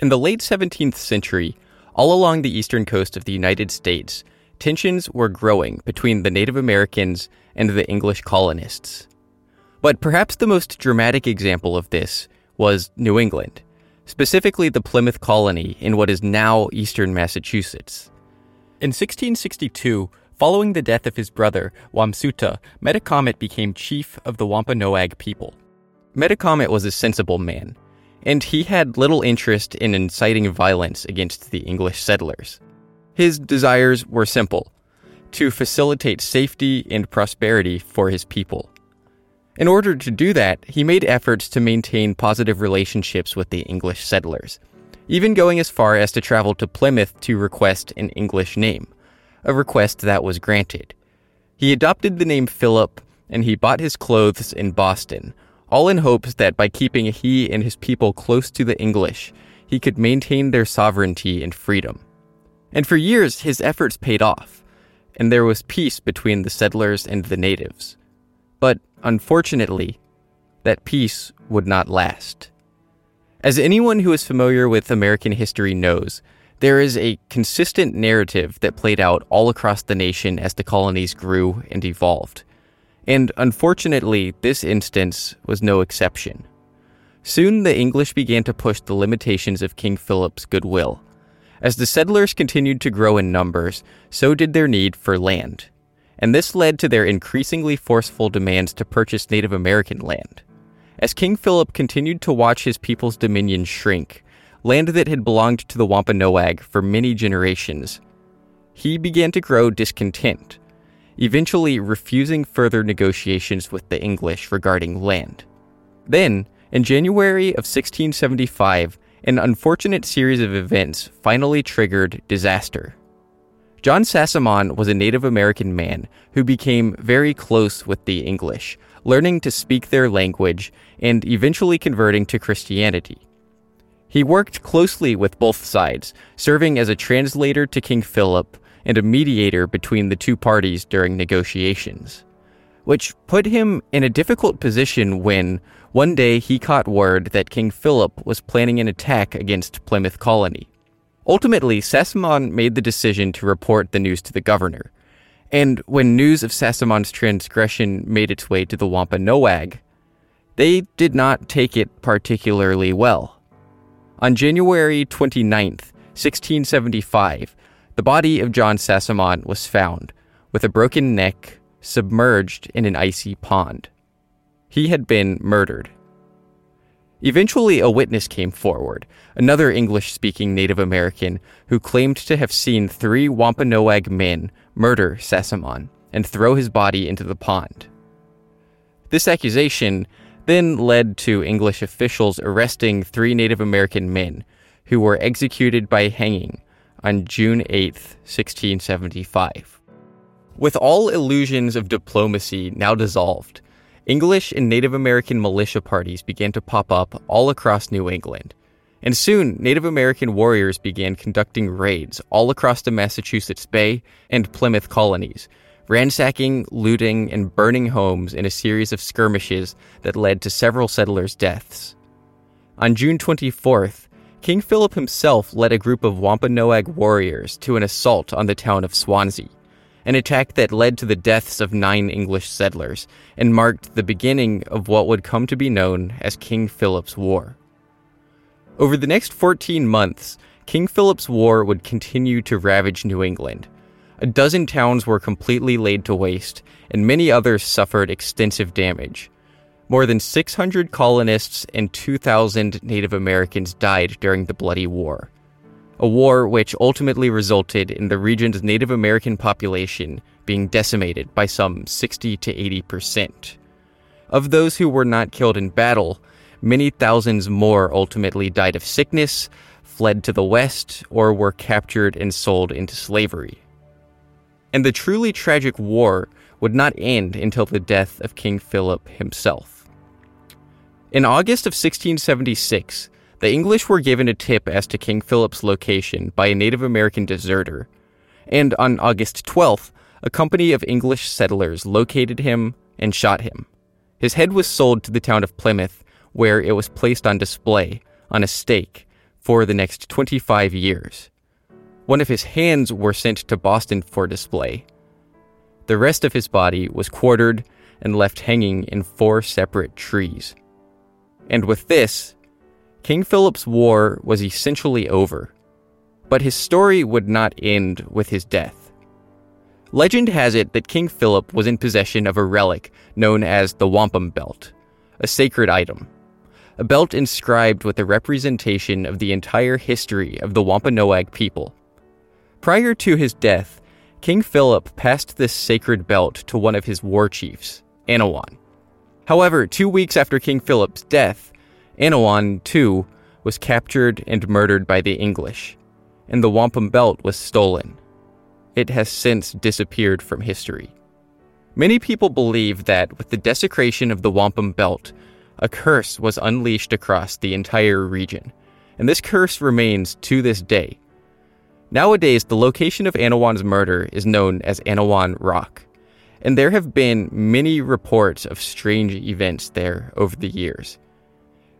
In the late 17th century, all along the eastern coast of the United States, tensions were growing between the Native Americans and the English colonists. But perhaps the most dramatic example of this was New England, specifically the Plymouth colony in what is now eastern Massachusetts. In 1662, following the death of his brother, Wamsuta, Metacomet became chief of the Wampanoag people. Metacomet was a sensible man and he had little interest in inciting violence against the English settlers. His desires were simple to facilitate safety and prosperity for his people. In order to do that, he made efforts to maintain positive relationships with the English settlers, even going as far as to travel to Plymouth to request an English name, a request that was granted. He adopted the name Philip and he bought his clothes in Boston, all in hopes that by keeping he and his people close to the English, he could maintain their sovereignty and freedom. And for years, his efforts paid off, and there was peace between the settlers and the natives. But unfortunately, that peace would not last. As anyone who is familiar with American history knows, there is a consistent narrative that played out all across the nation as the colonies grew and evolved. And unfortunately, this instance was no exception. Soon the English began to push the limitations of King Philip's goodwill. As the settlers continued to grow in numbers, so did their need for land. And this led to their increasingly forceful demands to purchase Native American land. As King Philip continued to watch his people's dominion shrink, land that had belonged to the Wampanoag for many generations, he began to grow discontent eventually refusing further negotiations with the English regarding land. Then, in January of 1675, an unfortunate series of events finally triggered disaster. John Sassamon was a Native American man who became very close with the English, learning to speak their language and eventually converting to Christianity. He worked closely with both sides, serving as a translator to King Philip and a mediator between the two parties during negotiations, which put him in a difficult position when, one day, he caught word that King Philip was planning an attack against Plymouth Colony. Ultimately, Sassamon made the decision to report the news to the governor, and when news of Sassamon's transgression made its way to the Wampanoag, they did not take it particularly well. On January 29th, 1675, the body of John Sassamon was found, with a broken neck, submerged in an icy pond. He had been murdered. Eventually, a witness came forward, another English speaking Native American who claimed to have seen three Wampanoag men murder Sassamon and throw his body into the pond. This accusation then led to English officials arresting three Native American men who were executed by hanging on June 8, 1675. With all illusions of diplomacy now dissolved, English and Native American militia parties began to pop up all across New England. And soon, Native American warriors began conducting raids all across the Massachusetts Bay and Plymouth colonies, ransacking, looting, and burning homes in a series of skirmishes that led to several settlers' deaths. On June 24th, King Philip himself led a group of Wampanoag warriors to an assault on the town of Swansea, an attack that led to the deaths of nine English settlers and marked the beginning of what would come to be known as King Philip's War. Over the next 14 months, King Philip's War would continue to ravage New England. A dozen towns were completely laid to waste, and many others suffered extensive damage. More than 600 colonists and 2,000 Native Americans died during the Bloody War. A war which ultimately resulted in the region's Native American population being decimated by some 60 to 80 percent. Of those who were not killed in battle, many thousands more ultimately died of sickness, fled to the west, or were captured and sold into slavery. And the truly tragic war would not end until the death of King Philip himself. In August of 1676, the English were given a tip as to King Philip's location by a Native American deserter, and on August 12th, a company of English settlers located him and shot him. His head was sold to the town of Plymouth, where it was placed on display on a stake for the next 25 years. One of his hands were sent to Boston for display. The rest of his body was quartered and left hanging in four separate trees. And with this, King Philip's war was essentially over. But his story would not end with his death. Legend has it that King Philip was in possession of a relic known as the wampum belt, a sacred item. A belt inscribed with a representation of the entire history of the Wampanoag people. Prior to his death, King Philip passed this sacred belt to one of his war chiefs, Anawan. However, two weeks after King Philip's death, Anawan, too, was captured and murdered by the English, and the wampum belt was stolen. It has since disappeared from history. Many people believe that with the desecration of the wampum belt, a curse was unleashed across the entire region, and this curse remains to this day. Nowadays, the location of Anawan's murder is known as Anawan Rock, and there have been many reports of strange events there over the years.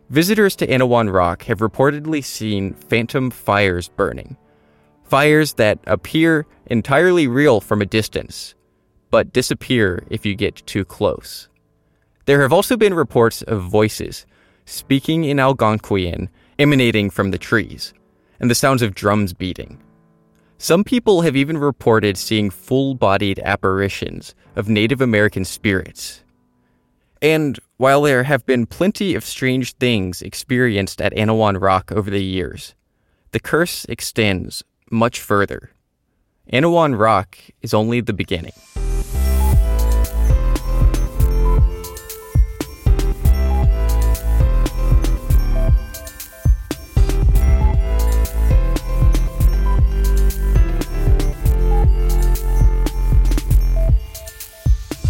Visitors to Anawan Rock have reportedly seen phantom fires burning. Fires that appear entirely real from a distance, but disappear if you get too close. There have also been reports of voices speaking in Algonquian emanating from the trees, and the sounds of drums beating. Some people have even reported seeing full bodied apparitions of Native American spirits. And while there have been plenty of strange things experienced at Anawan Rock over the years, the curse extends much further. Anawan Rock is only the beginning.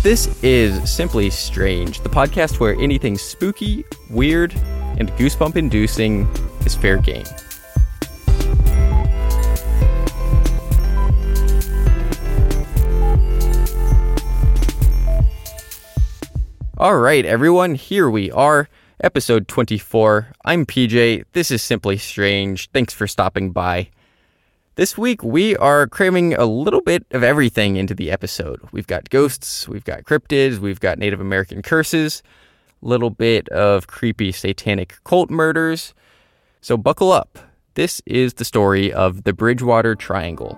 This is Simply Strange, the podcast where anything spooky, weird, and goosebump inducing is fair game. All right, everyone, here we are, episode 24. I'm PJ. This is Simply Strange. Thanks for stopping by. This week, we are cramming a little bit of everything into the episode. We've got ghosts, we've got cryptids, we've got Native American curses, a little bit of creepy satanic cult murders. So buckle up. This is the story of the Bridgewater Triangle.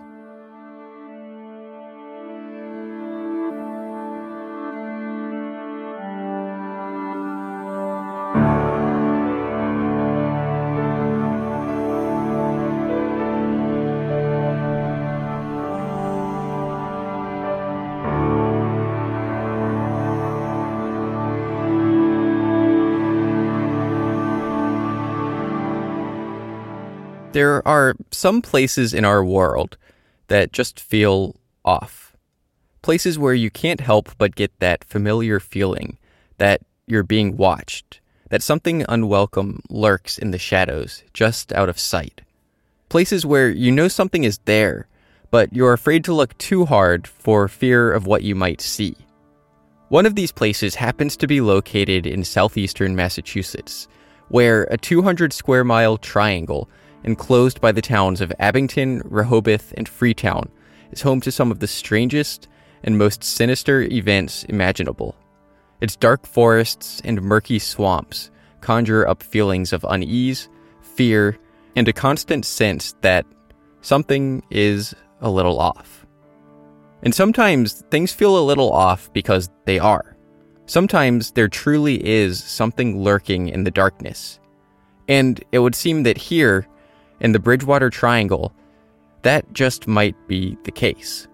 There are some places in our world that just feel off. Places where you can't help but get that familiar feeling that you're being watched, that something unwelcome lurks in the shadows, just out of sight. Places where you know something is there, but you're afraid to look too hard for fear of what you might see. One of these places happens to be located in southeastern Massachusetts, where a 200 square mile triangle enclosed by the towns of Abington, Rehoboth, and Freetown, is home to some of the strangest and most sinister events imaginable. Its dark forests and murky swamps conjure up feelings of unease, fear, and a constant sense that something is a little off. And sometimes things feel a little off because they are. Sometimes there truly is something lurking in the darkness. And it would seem that here, in the Bridgewater Triangle, that just might be the case.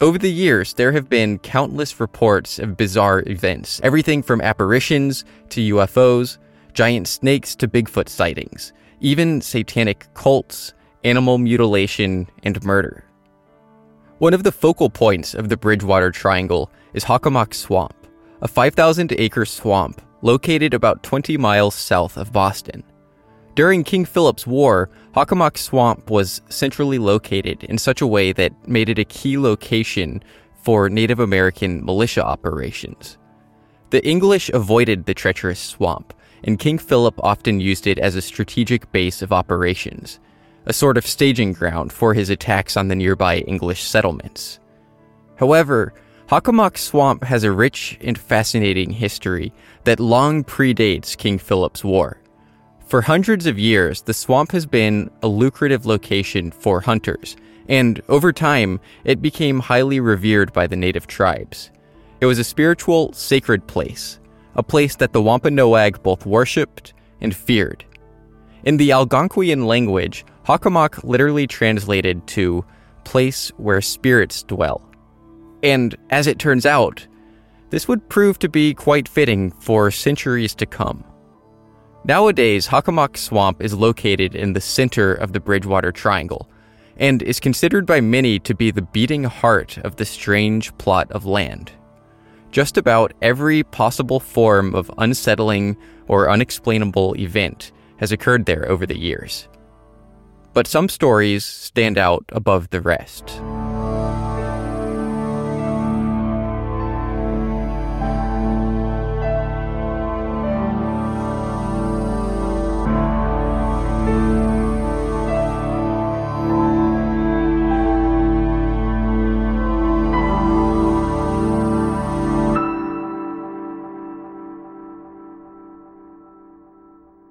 Over the years, there have been countless reports of bizarre events, everything from apparitions to UFOs, giant snakes to Bigfoot sightings, even satanic cults, animal mutilation, and murder. One of the focal points of the Bridgewater Triangle is Hockomock Swamp, a 5,000 acre swamp located about 20 miles south of Boston. During King Philip's War, Hockomock Swamp was centrally located in such a way that made it a key location for Native American militia operations. The English avoided the treacherous swamp and King Philip often used it as a strategic base of operations, a sort of staging ground for his attacks on the nearby English settlements. However, Hockomock Swamp has a rich and fascinating history that long predates King Philip's War. For hundreds of years, the swamp has been a lucrative location for hunters, and over time, it became highly revered by the native tribes. It was a spiritual, sacred place, a place that the Wampanoag both worshipped and feared. In the Algonquian language, Hockomock literally translated to place where spirits dwell. And as it turns out, this would prove to be quite fitting for centuries to come. Nowadays, Hockomock Swamp is located in the center of the Bridgewater Triangle and is considered by many to be the beating heart of the strange plot of land. Just about every possible form of unsettling or unexplainable event has occurred there over the years. But some stories stand out above the rest.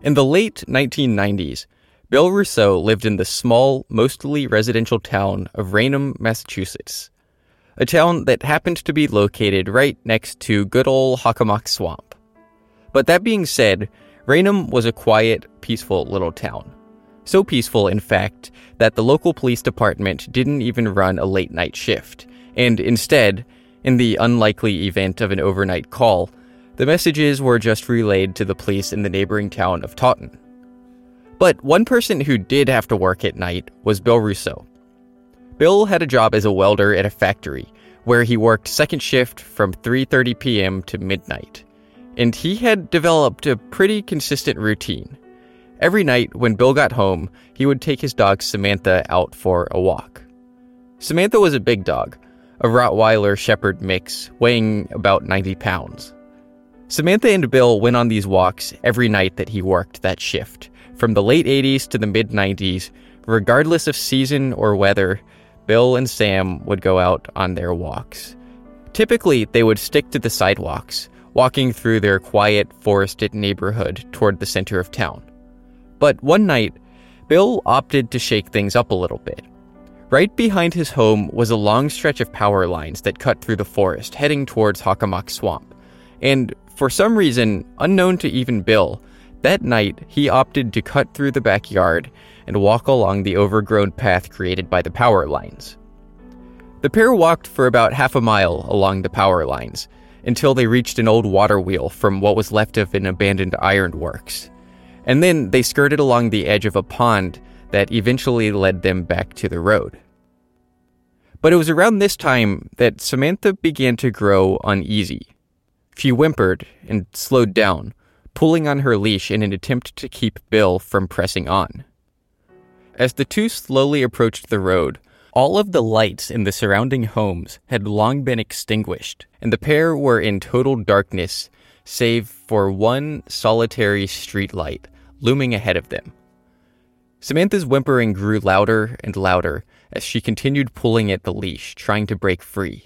In the late 1990s, Bill Russo lived in the small, mostly residential town of Raynham, Massachusetts, a town that happened to be located right next to good old Hockomock Swamp. But that being said, Raynham was a quiet, peaceful little town. So peaceful, in fact, that the local police department didn't even run a late night shift, and instead, in the unlikely event of an overnight call, the messages were just relayed to the police in the neighboring town of Taunton. But one person who did have to work at night was Bill Russo. Bill had a job as a welder at a factory where he worked second shift from 3:30 p.m. to midnight. And he had developed a pretty consistent routine. Every night when Bill got home, he would take his dog Samantha out for a walk. Samantha was a big dog, a Rottweiler Shepherd mix weighing about 90 pounds. Samantha and Bill went on these walks every night that he worked that shift, from the late 80s to the mid 90s, regardless of season or weather. Bill and Sam would go out on their walks. Typically, they would stick to the sidewalks, walking through their quiet, forested neighborhood toward the center of town. But one night, Bill opted to shake things up a little bit. Right behind his home was a long stretch of power lines that cut through the forest, heading towards Hockomock Swamp. And for some reason, unknown to even Bill, that night he opted to cut through the backyard and walk along the overgrown path created by the power lines. The pair walked for about half a mile along the power lines until they reached an old water wheel from what was left of an abandoned ironworks. And then they skirted along the edge of a pond that eventually led them back to the road. But it was around this time that Samantha began to grow uneasy. She whimpered and slowed down, pulling on her leash in an attempt to keep Bill from pressing on. As the two slowly approached the road, all of the lights in the surrounding homes had long been extinguished, and the pair were in total darkness save for one solitary street light looming ahead of them. Samantha's whimpering grew louder and louder as she continued pulling at the leash, trying to break free.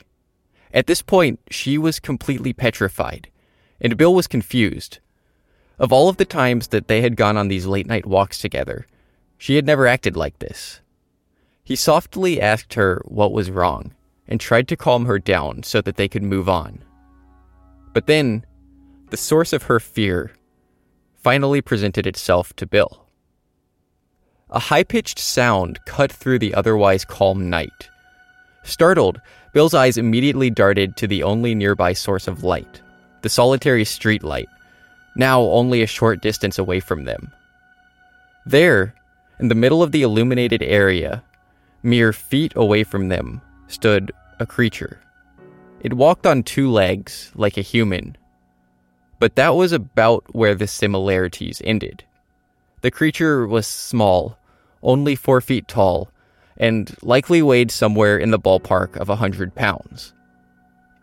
At this point, she was completely petrified, and Bill was confused. Of all of the times that they had gone on these late night walks together, she had never acted like this. He softly asked her what was wrong and tried to calm her down so that they could move on. But then, the source of her fear finally presented itself to Bill. A high pitched sound cut through the otherwise calm night. Startled, Bill's eyes immediately darted to the only nearby source of light the solitary street light, now only a short distance away from them. There, in the middle of the illuminated area, mere feet away from them, stood a creature. It walked on two legs, like a human. But that was about where the similarities ended. The creature was small, only four feet tall, and likely weighed somewhere in the ballpark of a hundred pounds.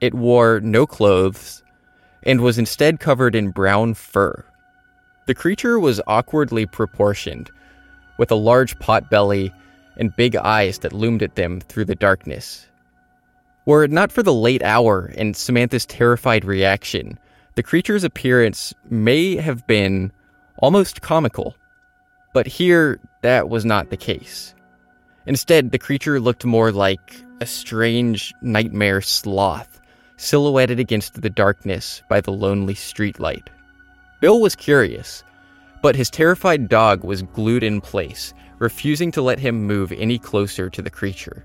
It wore no clothes and was instead covered in brown fur. The creature was awkwardly proportioned, with a large pot belly and big eyes that loomed at them through the darkness. Were it not for the late hour and Samantha's terrified reaction, the creature's appearance may have been almost comical. But here, that was not the case. Instead, the creature looked more like a strange nightmare sloth, silhouetted against the darkness by the lonely streetlight. Bill was curious, but his terrified dog was glued in place, refusing to let him move any closer to the creature.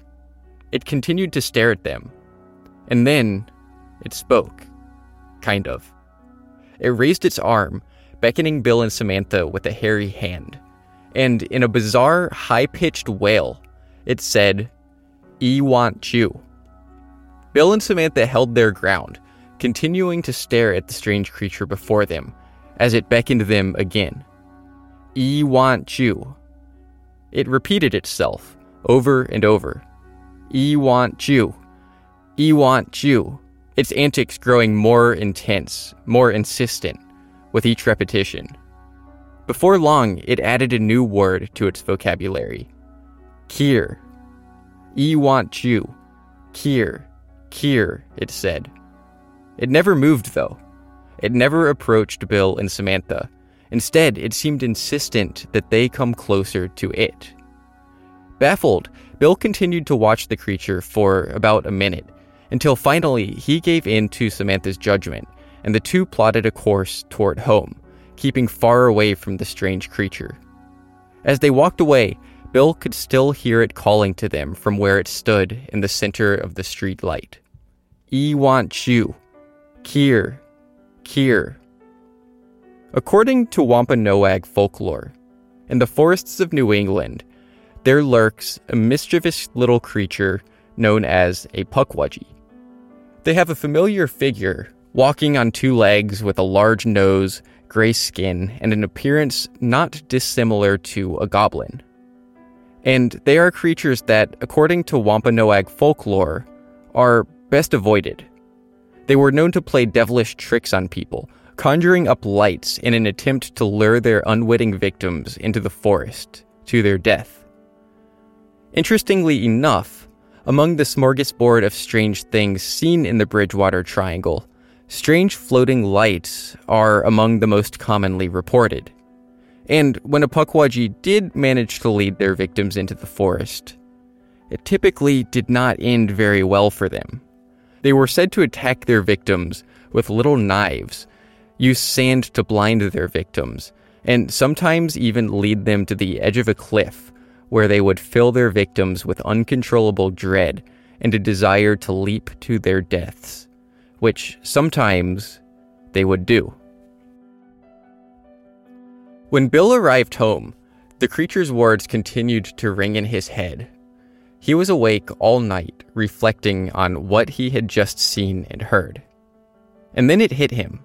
It continued to stare at them, and then it spoke. Kind of. It raised its arm, beckoning Bill and Samantha with a hairy hand, and in a bizarre, high pitched wail, it said, E want you. Bill and Samantha held their ground, continuing to stare at the strange creature before them as it beckoned them again. E want you. It repeated itself over and over. E want you. E want you. Its antics growing more intense, more insistent, with each repetition. Before long, it added a new word to its vocabulary. Kier. E want you. Kier. Kier, it said. It never moved, though. It never approached Bill and Samantha. Instead, it seemed insistent that they come closer to it. Baffled, Bill continued to watch the creature for about a minute, until finally he gave in to Samantha's judgment, and the two plotted a course toward home, keeping far away from the strange creature. As they walked away, Bill could still hear it calling to them from where it stood in the center of the street light. E want you. Kier, Kier. According to Wampanoag folklore, in the forests of New England, there lurks a mischievous little creature known as a pukwudgie. They have a familiar figure, walking on two legs with a large nose, gray skin, and an appearance not dissimilar to a goblin. And they are creatures that, according to Wampanoag folklore, are best avoided they were known to play devilish tricks on people, conjuring up lights in an attempt to lure their unwitting victims into the forest to their death. Interestingly enough, among the smorgasbord of strange things seen in the Bridgewater Triangle, strange floating lights are among the most commonly reported. And when a Pukwudgie did manage to lead their victims into the forest, it typically did not end very well for them. They were said to attack their victims with little knives, use sand to blind their victims, and sometimes even lead them to the edge of a cliff where they would fill their victims with uncontrollable dread and a desire to leap to their deaths, which sometimes they would do. When Bill arrived home, the creature's words continued to ring in his head he was awake all night, reflecting on what he had just seen and heard. And then it hit him.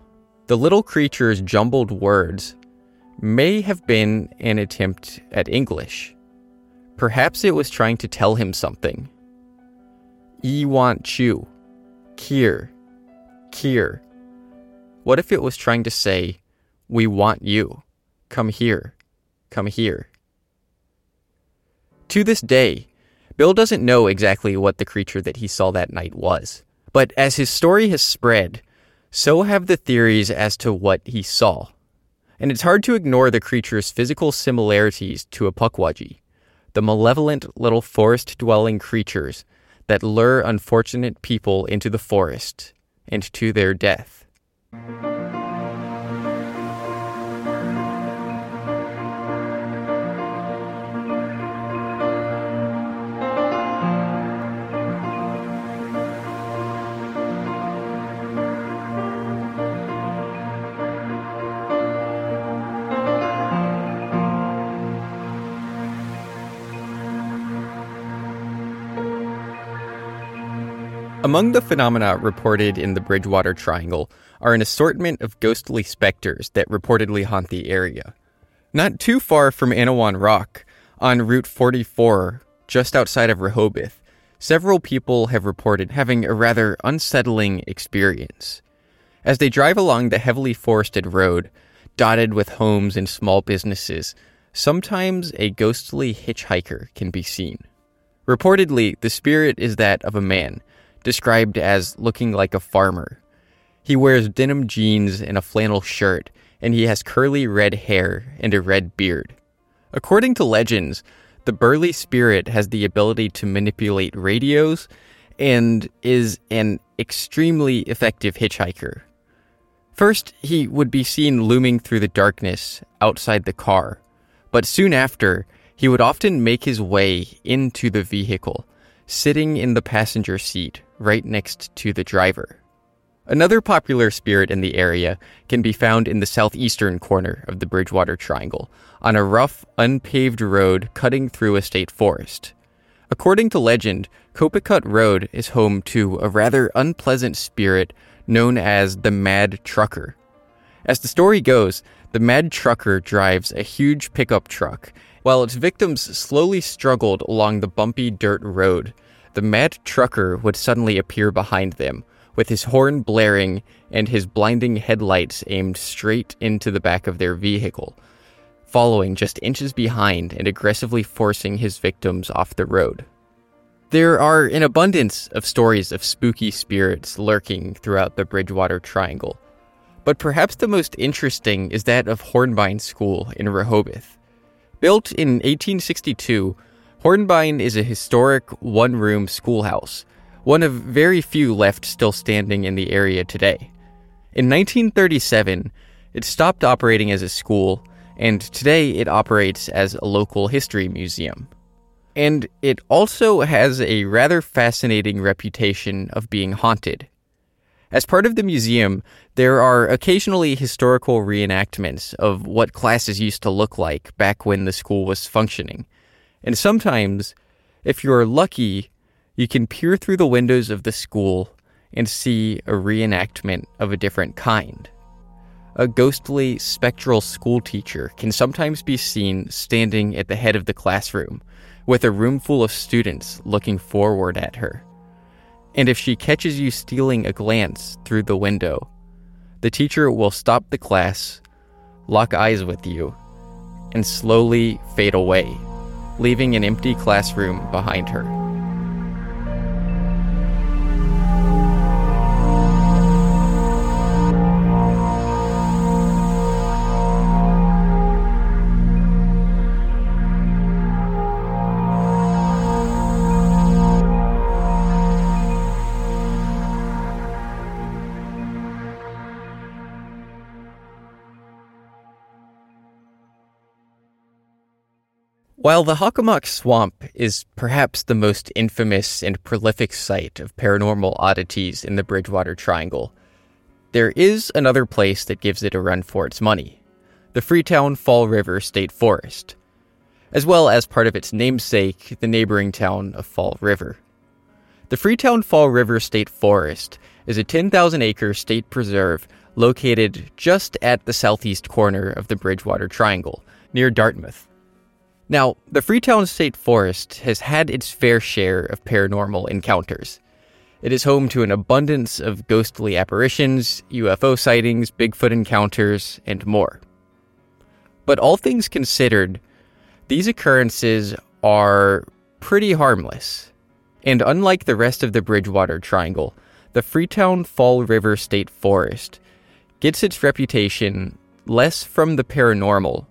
The little creature's jumbled words may have been an attempt at English. Perhaps it was trying to tell him something. E want chew. Kier. Kier. What if it was trying to say, We want you. Come here. Come here. To this day, Bill doesn't know exactly what the creature that he saw that night was. But as his story has spread, so have the theories as to what he saw. And it's hard to ignore the creature's physical similarities to a pukwudgie, the malevolent little forest dwelling creatures that lure unfortunate people into the forest and to their death. Among the phenomena reported in the Bridgewater Triangle are an assortment of ghostly specters that reportedly haunt the area. Not too far from Anawan Rock, on Route 44, just outside of Rehoboth, several people have reported having a rather unsettling experience. As they drive along the heavily forested road, dotted with homes and small businesses, sometimes a ghostly hitchhiker can be seen. Reportedly, the spirit is that of a man, described as looking like a farmer. He wears denim jeans and a flannel shirt, and he has curly red hair and a red beard. According to legends, the burly spirit has the ability to manipulate radios and is an extremely effective hitchhiker. First, he would be seen looming through the darkness outside the car, but soon after, he would often make his way into the vehicle, sitting in the passenger seat right next to the driver. Another popular spirit in the area can be found in the southeastern corner of the Bridgewater Triangle, on a rough, unpaved road cutting through a state forest. According to legend, Copicut Road is home to a rather unpleasant spirit known as the Mad Trucker. As the story goes, the Mad Trucker drives a huge pickup truck while its victims slowly struggled along the bumpy dirt road, the mad trucker would suddenly appear behind them, with his horn blaring and his blinding headlights aimed straight into the back of their vehicle, following just inches behind and aggressively forcing his victims off the road. There are an abundance of stories of spooky spirits lurking throughout the Bridgewater Triangle, but perhaps the most interesting is that of Hornbine School in Rehoboth. Built in 1862, Hornbine is a historic one room schoolhouse, one of very few left still standing in the area today. In 1937, it stopped operating as a school, and today it operates as a local history museum. And it also has a rather fascinating reputation of being haunted. As part of the museum, there are occasionally historical reenactments of what classes used to look like back when the school was functioning. And sometimes, if you're lucky, you can peer through the windows of the school and see a reenactment of a different kind. A ghostly, spectral schoolteacher can sometimes be seen standing at the head of the classroom, with a room full of students looking forward at her. And if she catches you stealing a glance through the window, the teacher will stop the class, lock eyes with you, and slowly fade away, leaving an empty classroom behind her. While the Hockomock Swamp is perhaps the most infamous and prolific site of paranormal oddities in the Bridgewater Triangle, there is another place that gives it a run for its money the Freetown Fall River State Forest, as well as part of its namesake, the neighboring town of Fall River. The Freetown Fall River State Forest is a 10,000 acre state preserve located just at the southeast corner of the Bridgewater Triangle, near Dartmouth. Now, the Freetown State Forest has had its fair share of paranormal encounters. It is home to an abundance of ghostly apparitions, UFO sightings, Bigfoot encounters, and more. But all things considered, these occurrences are pretty harmless. And unlike the rest of the Bridgewater Triangle, the Freetown Fall River State Forest gets its reputation less from the paranormal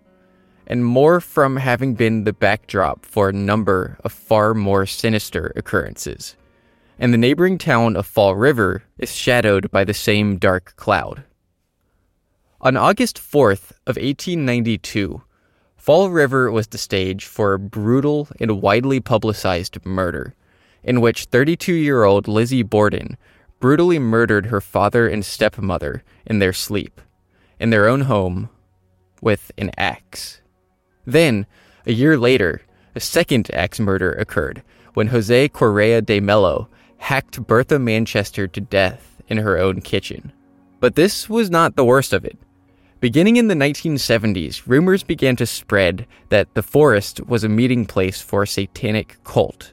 and more from having been the backdrop for a number of far more sinister occurrences. And the neighboring town of Fall River is shadowed by the same dark cloud. On August 4th of 1892, Fall River was the stage for a brutal and widely publicized murder, in which 32-year-old Lizzie Borden brutally murdered her father and stepmother in their sleep, in their own home, with an axe. Then, a year later, a second axe murder occurred when Jose Correa de Mello hacked Bertha Manchester to death in her own kitchen. But this was not the worst of it. Beginning in the 1970s, rumors began to spread that the forest was a meeting place for a satanic cult.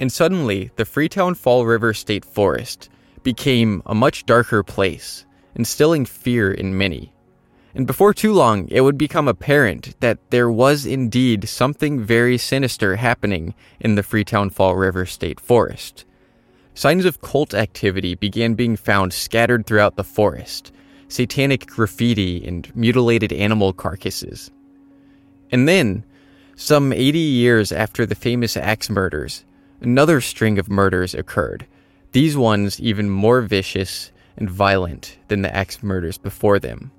And suddenly, the Freetown Fall River State Forest became a much darker place, instilling fear in many. And before too long, it would become apparent that there was indeed something very sinister happening in the Freetown Fall River State Forest. Signs of cult activity began being found scattered throughout the forest satanic graffiti and mutilated animal carcasses. And then, some 80 years after the famous axe murders, another string of murders occurred, these ones even more vicious and violent than the axe murders before them.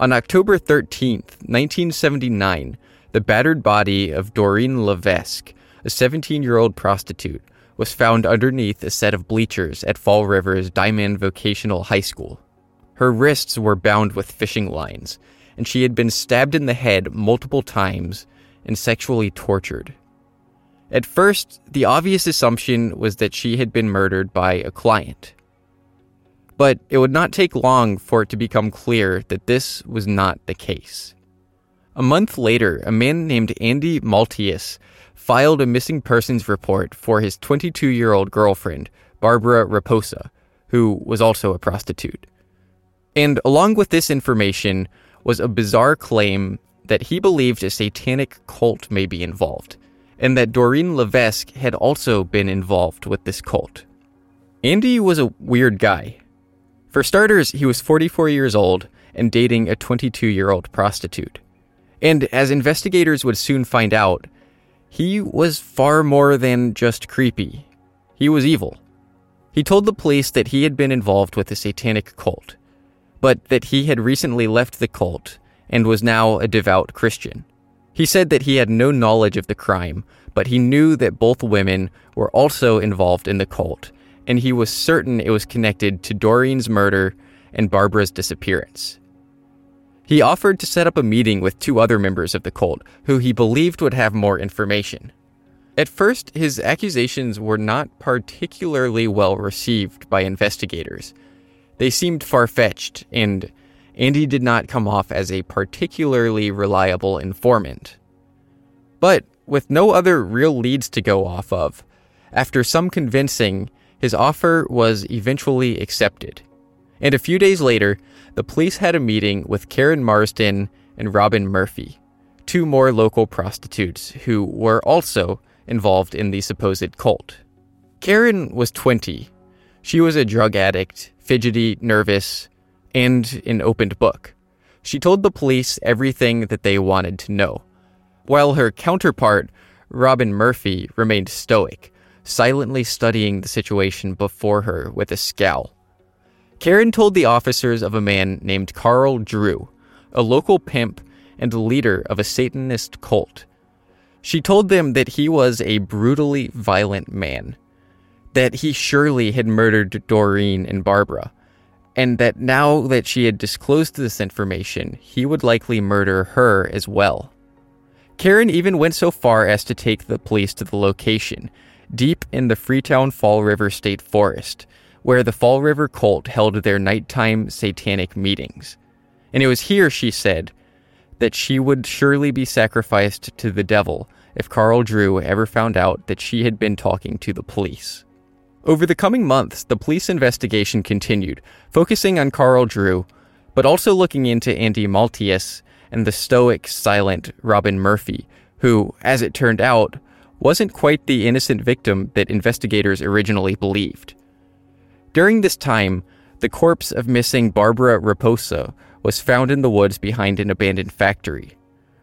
On October 13, 1979, the battered body of Doreen Levesque, a 17 year old prostitute, was found underneath a set of bleachers at Fall River's Diman Vocational High School. Her wrists were bound with fishing lines, and she had been stabbed in the head multiple times and sexually tortured. At first, the obvious assumption was that she had been murdered by a client. But it would not take long for it to become clear that this was not the case. A month later, a man named Andy Maltese filed a missing persons report for his 22 year old girlfriend, Barbara Raposa, who was also a prostitute. And along with this information was a bizarre claim that he believed a satanic cult may be involved, and that Doreen Levesque had also been involved with this cult. Andy was a weird guy. For starters, he was 44 years old and dating a 22 year old prostitute. And as investigators would soon find out, he was far more than just creepy. He was evil. He told the police that he had been involved with a satanic cult, but that he had recently left the cult and was now a devout Christian. He said that he had no knowledge of the crime, but he knew that both women were also involved in the cult and he was certain it was connected to Doreen's murder and Barbara's disappearance. He offered to set up a meeting with two other members of the cult who he believed would have more information. At first, his accusations were not particularly well received by investigators. They seemed far fetched, and Andy did not come off as a particularly reliable informant. But with no other real leads to go off of, after some convincing, his offer was eventually accepted. And a few days later, the police had a meeting with Karen Marsden and Robin Murphy, two more local prostitutes who were also involved in the supposed cult. Karen was 20. She was a drug addict, fidgety, nervous, and an opened book. She told the police everything that they wanted to know, while her counterpart, Robin Murphy, remained stoic, silently studying the situation before her with a scowl. Karen told the officers of a man named Carl Drew, a local pimp and leader of a Satanist cult. She told them that he was a brutally violent man, that he surely had murdered Doreen and Barbara, and that now that she had disclosed this information, he would likely murder her as well. Karen even went so far as to take the police to the location deep in the Freetown Fall River State Forest, where the Fall River cult held their nighttime satanic meetings. And it was here, she said, that she would surely be sacrificed to the devil if Carl Drew ever found out that she had been talking to the police. Over the coming months, the police investigation continued, focusing on Carl Drew, but also looking into Andy Maltese and the stoic, silent Robin Murphy, who, as it turned out, wasn't quite the innocent victim that investigators originally believed. During this time, the corpse of missing Barbara Raposa was found in the woods behind an abandoned factory,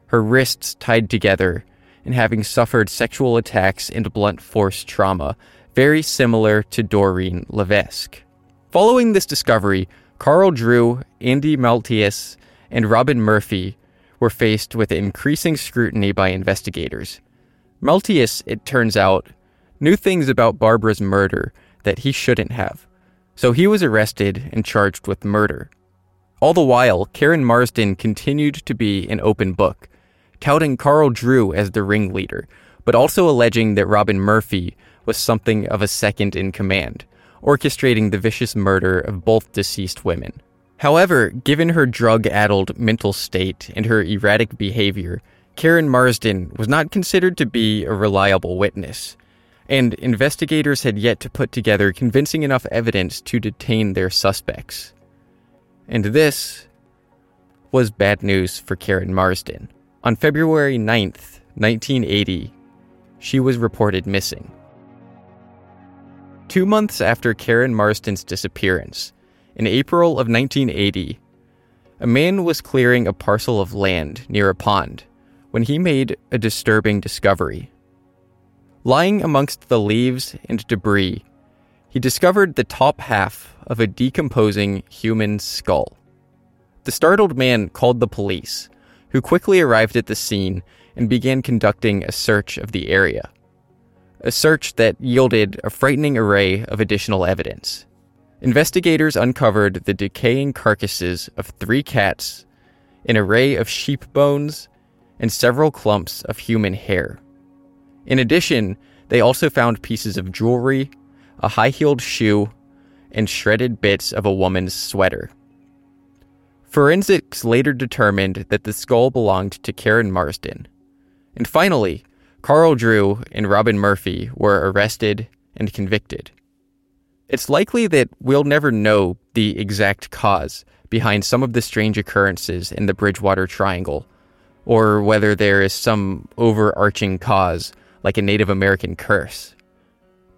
her wrists tied together and having suffered sexual attacks and blunt force trauma very similar to Doreen Levesque. Following this discovery, Carl Drew, Andy Maltese, and Robin Murphy were faced with increasing scrutiny by investigators. Maltese, it turns out, knew things about Barbara's murder that he shouldn't have, so he was arrested and charged with murder. All the while, Karen Marsden continued to be an open book, touting Carl Drew as the ringleader, but also alleging that Robin Murphy was something of a second in command, orchestrating the vicious murder of both deceased women. However, given her drug addled mental state and her erratic behavior, Karen Marsden was not considered to be a reliable witness, and investigators had yet to put together convincing enough evidence to detain their suspects. And this was bad news for Karen Marsden. On February 9th, 1980, she was reported missing. Two months after Karen Marsden's disappearance, in April of 1980, a man was clearing a parcel of land near a pond when he made a disturbing discovery. Lying amongst the leaves and debris, he discovered the top half of a decomposing human skull. The startled man called the police, who quickly arrived at the scene and began conducting a search of the area a search that yielded a frightening array of additional evidence. Investigators uncovered the decaying carcasses of three cats, an array of sheep bones, and several clumps of human hair. In addition, they also found pieces of jewelry, a high heeled shoe, and shredded bits of a woman's sweater. Forensics later determined that the skull belonged to Karen Marsden. And finally, Carl Drew and Robin Murphy were arrested and convicted. It's likely that we'll never know the exact cause behind some of the strange occurrences in the Bridgewater Triangle, or whether there is some overarching cause like a Native American curse.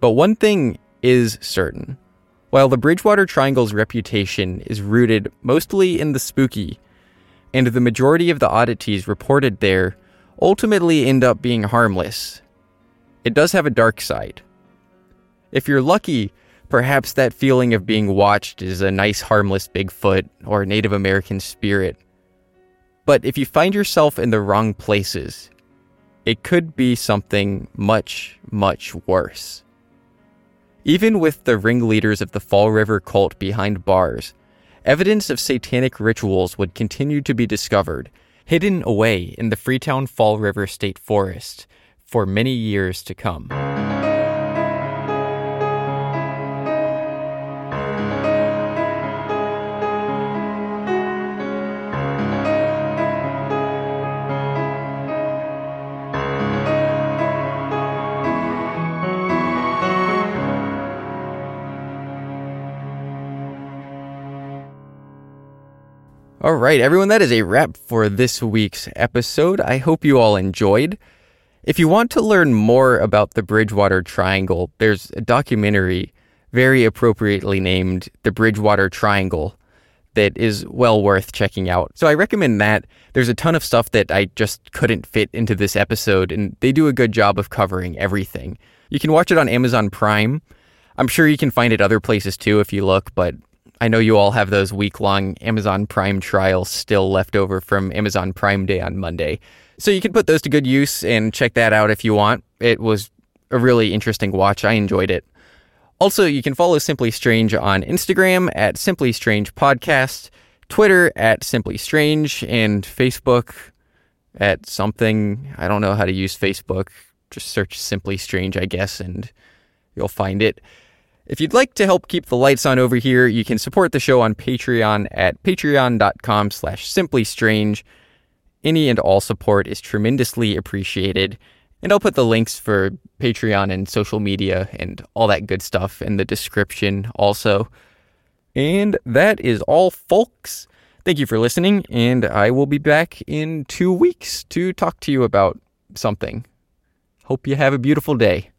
But one thing is certain. While the Bridgewater Triangle's reputation is rooted mostly in the spooky, and the majority of the oddities reported there ultimately end up being harmless. It does have a dark side. If you're lucky, perhaps that feeling of being watched is a nice, harmless Bigfoot or Native American spirit. But if you find yourself in the wrong places, it could be something much, much worse. Even with the ringleaders of the Fall River cult behind bars, evidence of satanic rituals would continue to be discovered hidden away in the Freetown Fall River State Forest for many years to come. All right, everyone, that is a wrap for this week's episode. I hope you all enjoyed. If you want to learn more about the Bridgewater Triangle, there's a documentary very appropriately named The Bridgewater Triangle that is well worth checking out. So I recommend that. There's a ton of stuff that I just couldn't fit into this episode, and they do a good job of covering everything. You can watch it on Amazon Prime. I'm sure you can find it other places too if you look, but I know you all have those week long Amazon Prime trials still left over from Amazon Prime Day on Monday. So you can put those to good use and check that out if you want. It was a really interesting watch. I enjoyed it. Also, you can follow Simply Strange on Instagram at Simply Strange Podcast, Twitter at Simply Strange, and Facebook at something. I don't know how to use Facebook. Just search Simply Strange, I guess, and you'll find it. If you'd like to help keep the lights on over here, you can support the show on Patreon at patreon.com slash simplystrange. Any and all support is tremendously appreciated. And I'll put the links for Patreon and social media and all that good stuff in the description also. And that is all, folks. Thank you for listening, and I will be back in two weeks to talk to you about something. Hope you have a beautiful day.